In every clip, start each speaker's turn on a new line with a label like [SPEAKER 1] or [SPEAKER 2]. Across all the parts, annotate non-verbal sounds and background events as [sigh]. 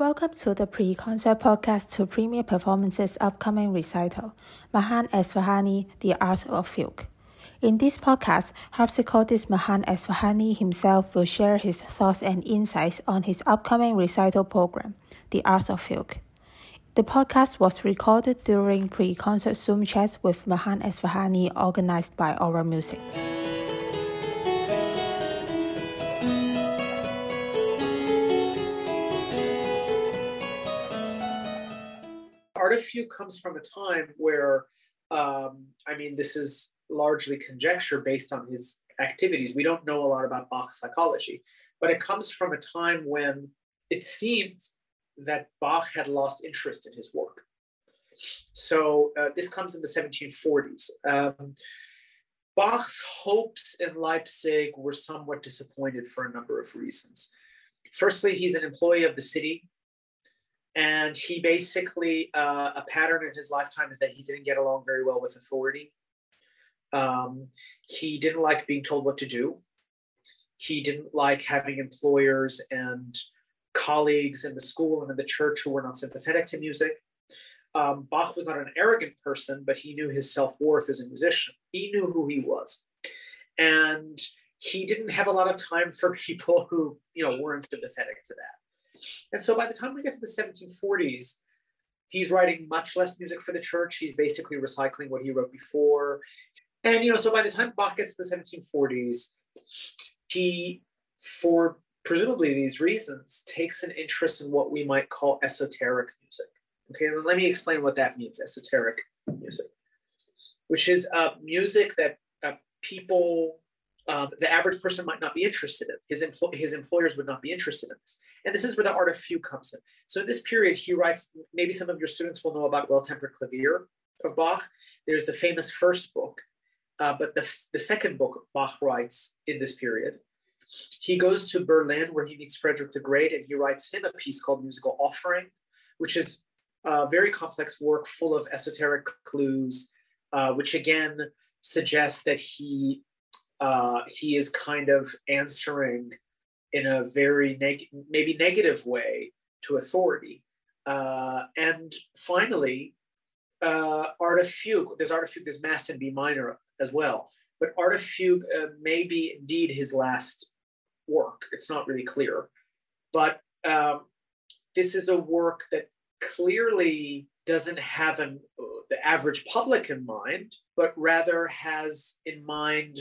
[SPEAKER 1] Welcome to the pre-concert podcast to premiere performances upcoming recital, Mahan Esfahani, The Art of Fugue. In this podcast, harpsichordist Mahan Esfahani himself will share his thoughts and insights on his upcoming recital program, The Art of Fugue. The podcast was recorded during pre-concert Zoom chats with Mahan Esfahani organized by Aura Music.
[SPEAKER 2] fugue comes from a time where, um, I mean, this is largely conjecture based on his activities. We don't know a lot about Bach's psychology, but it comes from a time when it seems that Bach had lost interest in his work. So uh, this comes in the 1740s. Um, Bach's hopes in Leipzig were somewhat disappointed for a number of reasons. Firstly, he's an employee of the city and he basically uh, a pattern in his lifetime is that he didn't get along very well with authority um, he didn't like being told what to do he didn't like having employers and colleagues in the school and in the church who were not sympathetic to music um, bach was not an arrogant person but he knew his self-worth as a musician he knew who he was and he didn't have a lot of time for [laughs] people who you know weren't sympathetic to that and so by the time we get to the 1740s, he's writing much less music for the church. He's basically recycling what he wrote before. And, you know, so by the time Bach gets to the 1740s, he, for presumably these reasons, takes an interest in what we might call esoteric music. Okay, and let me explain what that means esoteric music, which is uh, music that uh, people um, the average person might not be interested in. His, empl- his employers would not be interested in this. And this is where the art of fugue comes in. So in this period, he writes, maybe some of your students will know about Well-Tempered Clavier of Bach. There's the famous first book, uh, but the, the second book Bach writes in this period. He goes to Berlin where he meets Frederick the Great and he writes him a piece called Musical Offering, which is a uh, very complex work full of esoteric clues, uh, which again suggests that he uh, he is kind of answering in a very neg- maybe negative way to authority. Uh, and finally, uh, art of fugue. There's art of fugue. There's mass in B minor as well, but art of fugue uh, may be indeed his last work. It's not really clear, but um, this is a work that clearly doesn't have an, uh, the average public in mind, but rather has in mind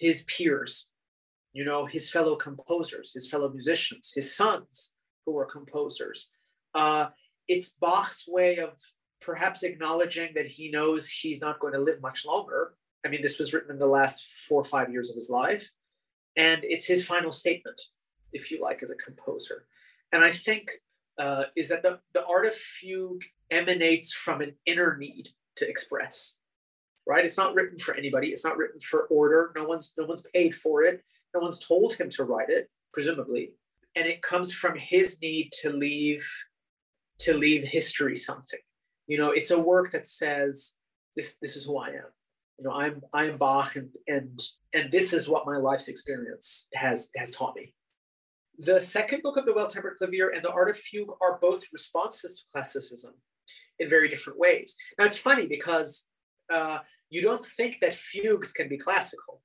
[SPEAKER 2] his peers, you know, his fellow composers, his fellow musicians, his sons who were composers. Uh, it's Bach's way of perhaps acknowledging that he knows he's not going to live much longer. I mean, this was written in the last four or five years of his life. And it's his final statement, if you like, as a composer. And I think uh, is that the, the art of fugue emanates from an inner need to express right? It's not written for anybody. It's not written for order. No one's no one's paid for it. No one's told him to write it, presumably. And it comes from his need to leave to leave history something. You know, it's a work that says this this is who I am. You know, I'm I'm Bach and and and this is what my life's experience has has taught me. The second book of the Well-Tempered Clavier and the Art of Fugue are both responses to classicism in very different ways. Now it's funny because uh, you don't think that fugues can be classical.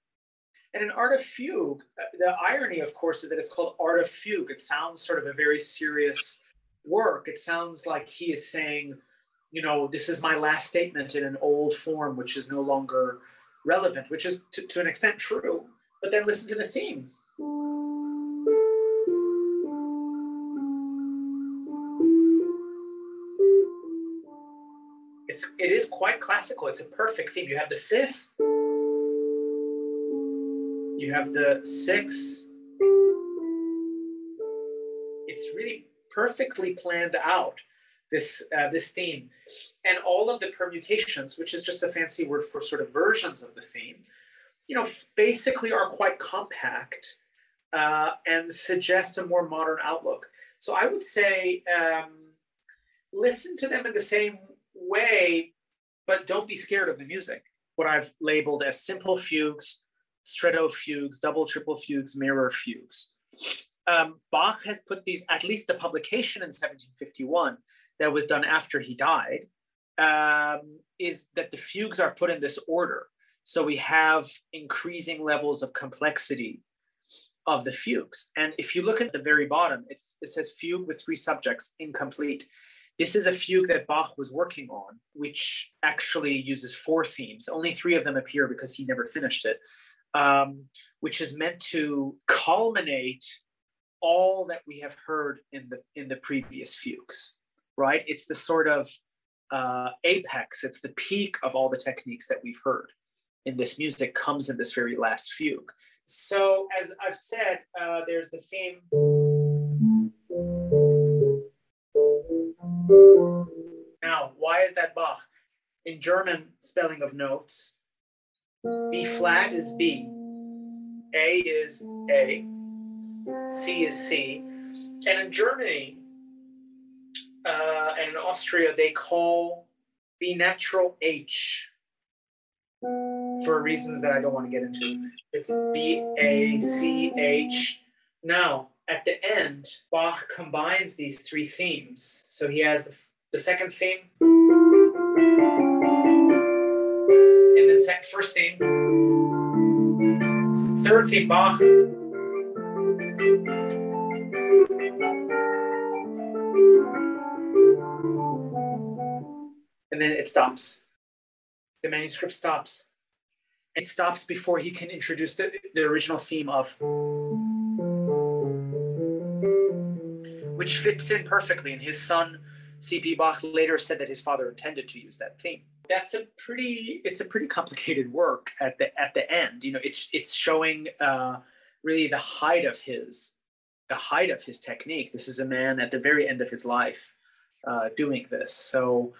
[SPEAKER 2] And an art of fugue, uh, the irony, of course, is that it's called art of fugue. It sounds sort of a very serious work. It sounds like he is saying, you know, this is my last statement in an old form, which is no longer relevant, which is to, to an extent true. But then listen to the theme. It's, it is quite classical. It's a perfect theme. You have the fifth, you have the sixth. It's really perfectly planned out this uh, this theme, and all of the permutations, which is just a fancy word for sort of versions of the theme, you know, basically are quite compact uh, and suggest a more modern outlook. So I would say um, listen to them in the same way, but don't be scared of the music. What I've labeled as simple fugues, stretto fugues, double, triple fugues, mirror fugues. Um, Bach has put these, at least the publication in 1751 that was done after he died, um, is that the fugues are put in this order. So we have increasing levels of complexity of the fugues. And if you look at the very bottom, it, it says fugue with three subjects, incomplete. This is a fugue that Bach was working on, which actually uses four themes. Only three of them appear because he never finished it, um, which is meant to culminate all that we have heard in the in the previous fugues. Right? It's the sort of uh, apex. It's the peak of all the techniques that we've heard in this music comes in this very last fugue. So, as I've said, uh, there's the theme. Now, why is that Bach? In German spelling of notes, B flat is B, A is A, C is C. And in Germany uh, and in Austria, they call the natural H for reasons that I don't want to get into. It's B A C H. Now, at the end, Bach combines these three themes. So he has the, second theme, and then sec- first theme, third theme, Bach. And then it stops. The manuscript stops. It stops before he can introduce the, the original theme of. which fits in perfectly. And his son, C.P. Bach, later said that his father intended to use that theme. That's a pretty it's a pretty complicated work at the at the end. You know, it's it's showing uh, really the height of his the height of his technique. This is a man at the very end of his life uh, doing this. So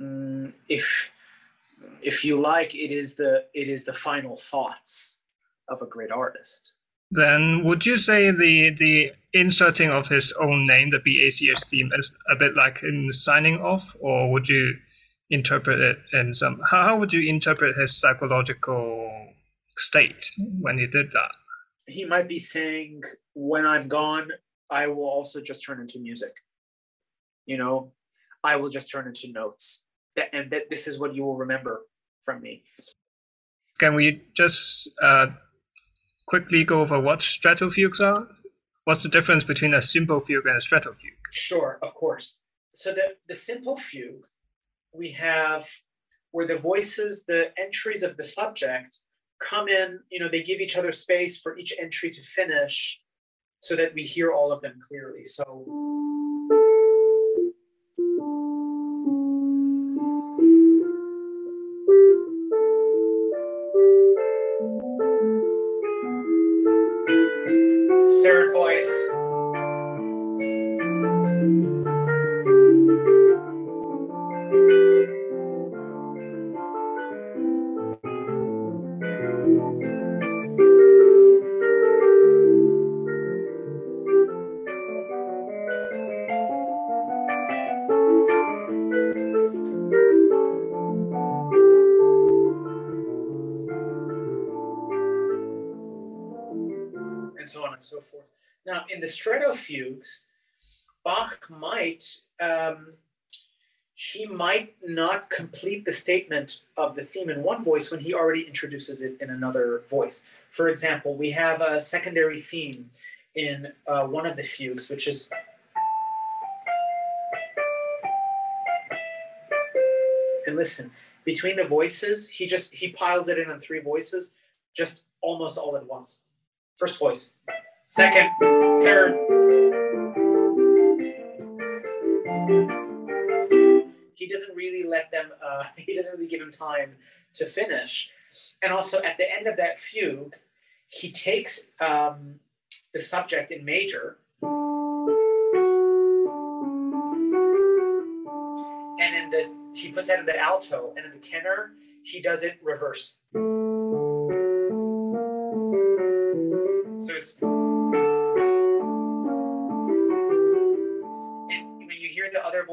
[SPEAKER 2] um, if if you like, it is the it is the final thoughts of a great artist
[SPEAKER 3] then would you say the the inserting of his own name, the BACH theme, is a bit like in signing off, or would you interpret it in some? How would you interpret his psychological state when he did that?
[SPEAKER 2] He might be saying, "When I'm gone, I will also just turn into music." You know, I will just turn into notes, that, and that this is what you will remember from me.
[SPEAKER 3] Can we just uh, quickly go over what stretto fugues are? What's the difference between a simple fugue and a stretto fugue?
[SPEAKER 2] Sure, of course. So the, the simple fugue we have where the voices, the entries of the subject come in, you know, they give each other space for each entry to finish so that we hear all of them clearly. So Now, in the fugues, Bach might um, he might not complete the statement of the theme in one voice when he already introduces it in another voice. For example, we have a secondary theme in uh, one of the fugues, which is and listen between the voices he just he piles it in on three voices just almost all at once first voice second, third. He doesn't really let them, uh, [laughs] he doesn't really give him time to finish. And also at the end of that fugue, he takes um, the subject in major. And in the, he puts that in the alto, and in the tenor, he does it reverse. So it's.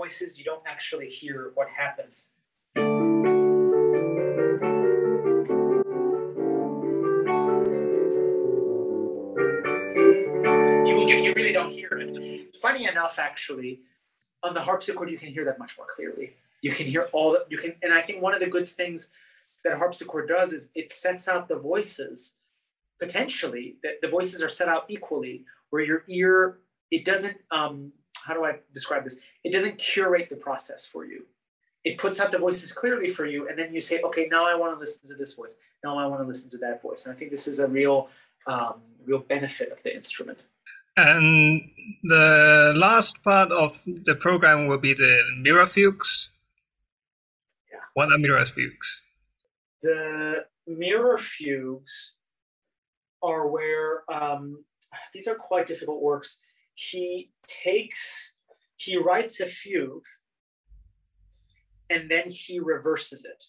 [SPEAKER 2] voices, you don't actually hear what happens. You, you really don't hear it. Funny enough, actually, on the harpsichord, you can hear that much more clearly. You can hear all that you can, and I think one of the good things that harpsichord does is it sets out the voices potentially that the voices are set out equally where your ear it doesn't um, how do I describe this? It doesn't curate the process for you. It puts out the voices clearly for you, and then you say, okay, now I want to listen to this voice. Now I want to listen to that voice. And I think this is a real, um, real benefit of the instrument.
[SPEAKER 3] And the last part of the program will be the mirror fugues.
[SPEAKER 2] Yeah.
[SPEAKER 3] What are mirror fugues?
[SPEAKER 2] The mirror fugues are where um, these are quite difficult works he takes, he writes a fugue and then he reverses it.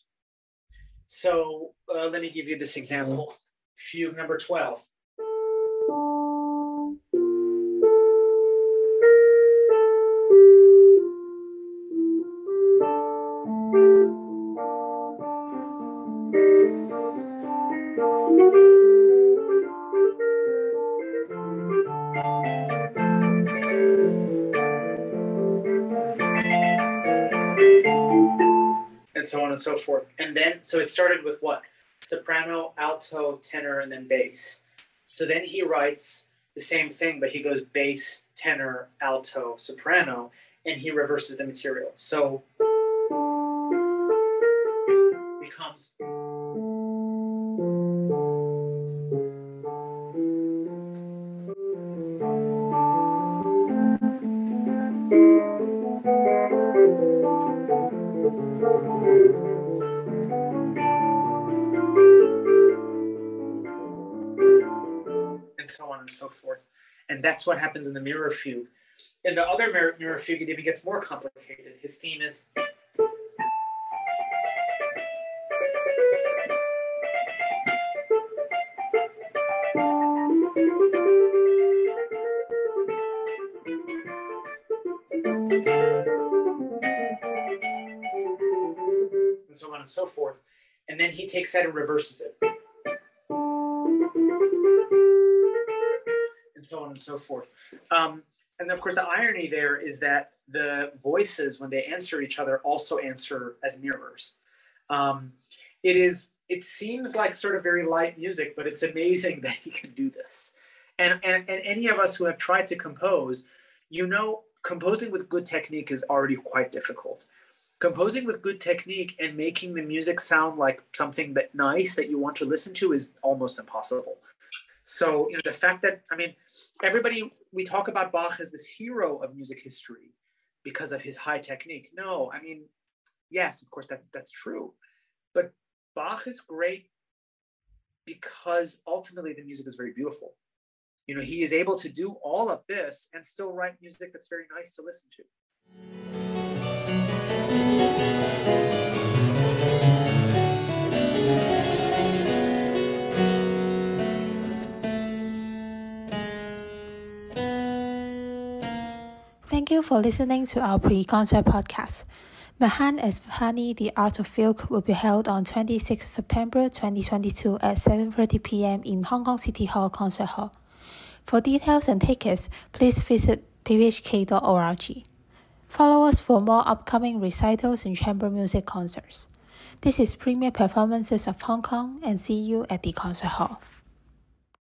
[SPEAKER 2] So uh, let me give you this example fugue number 12. and so on and so forth. And then, so it started with what? Soprano, alto, tenor, and then bass. So then he writes the same thing, but he goes bass, tenor, alto, soprano, and he reverses the material. So becomes. and that's what happens in the mirror fugue. In the other mirror, mirror fugue, it even gets more complicated. His theme is. and so on and so forth. And then he takes that and reverses it. and so forth. Um, and of course, the irony there is that the voices, when they answer each other, also answer as mirrors. Um, it is. It seems like sort of very light music, but it's amazing [laughs] that he can do this. And, and and any of us who have tried to compose, you know, composing with good technique is already quite difficult. Composing with good technique and making the music sound like something that nice that you want to listen to is almost impossible. So you know, the fact that I mean, everybody, we talk about Bach as this hero of music history because of his high technique. No, I mean, yes, of course, that's, that's true. But Bach is great because ultimately the music is very beautiful. You know, he is able to do all of this and still write music that's very nice to listen to.
[SPEAKER 1] Thank you for listening to our pre-concert podcast. Mahan Esfahani, The Art of Fugue, will be held on 26 September 2022 at 7.30 p.m. in Hong Kong City Hall Concert Hall. For details and tickets, please visit phk.org. Follow us for more upcoming recitals and chamber music concerts. This is premier performances of Hong Kong and see you at the concert hall.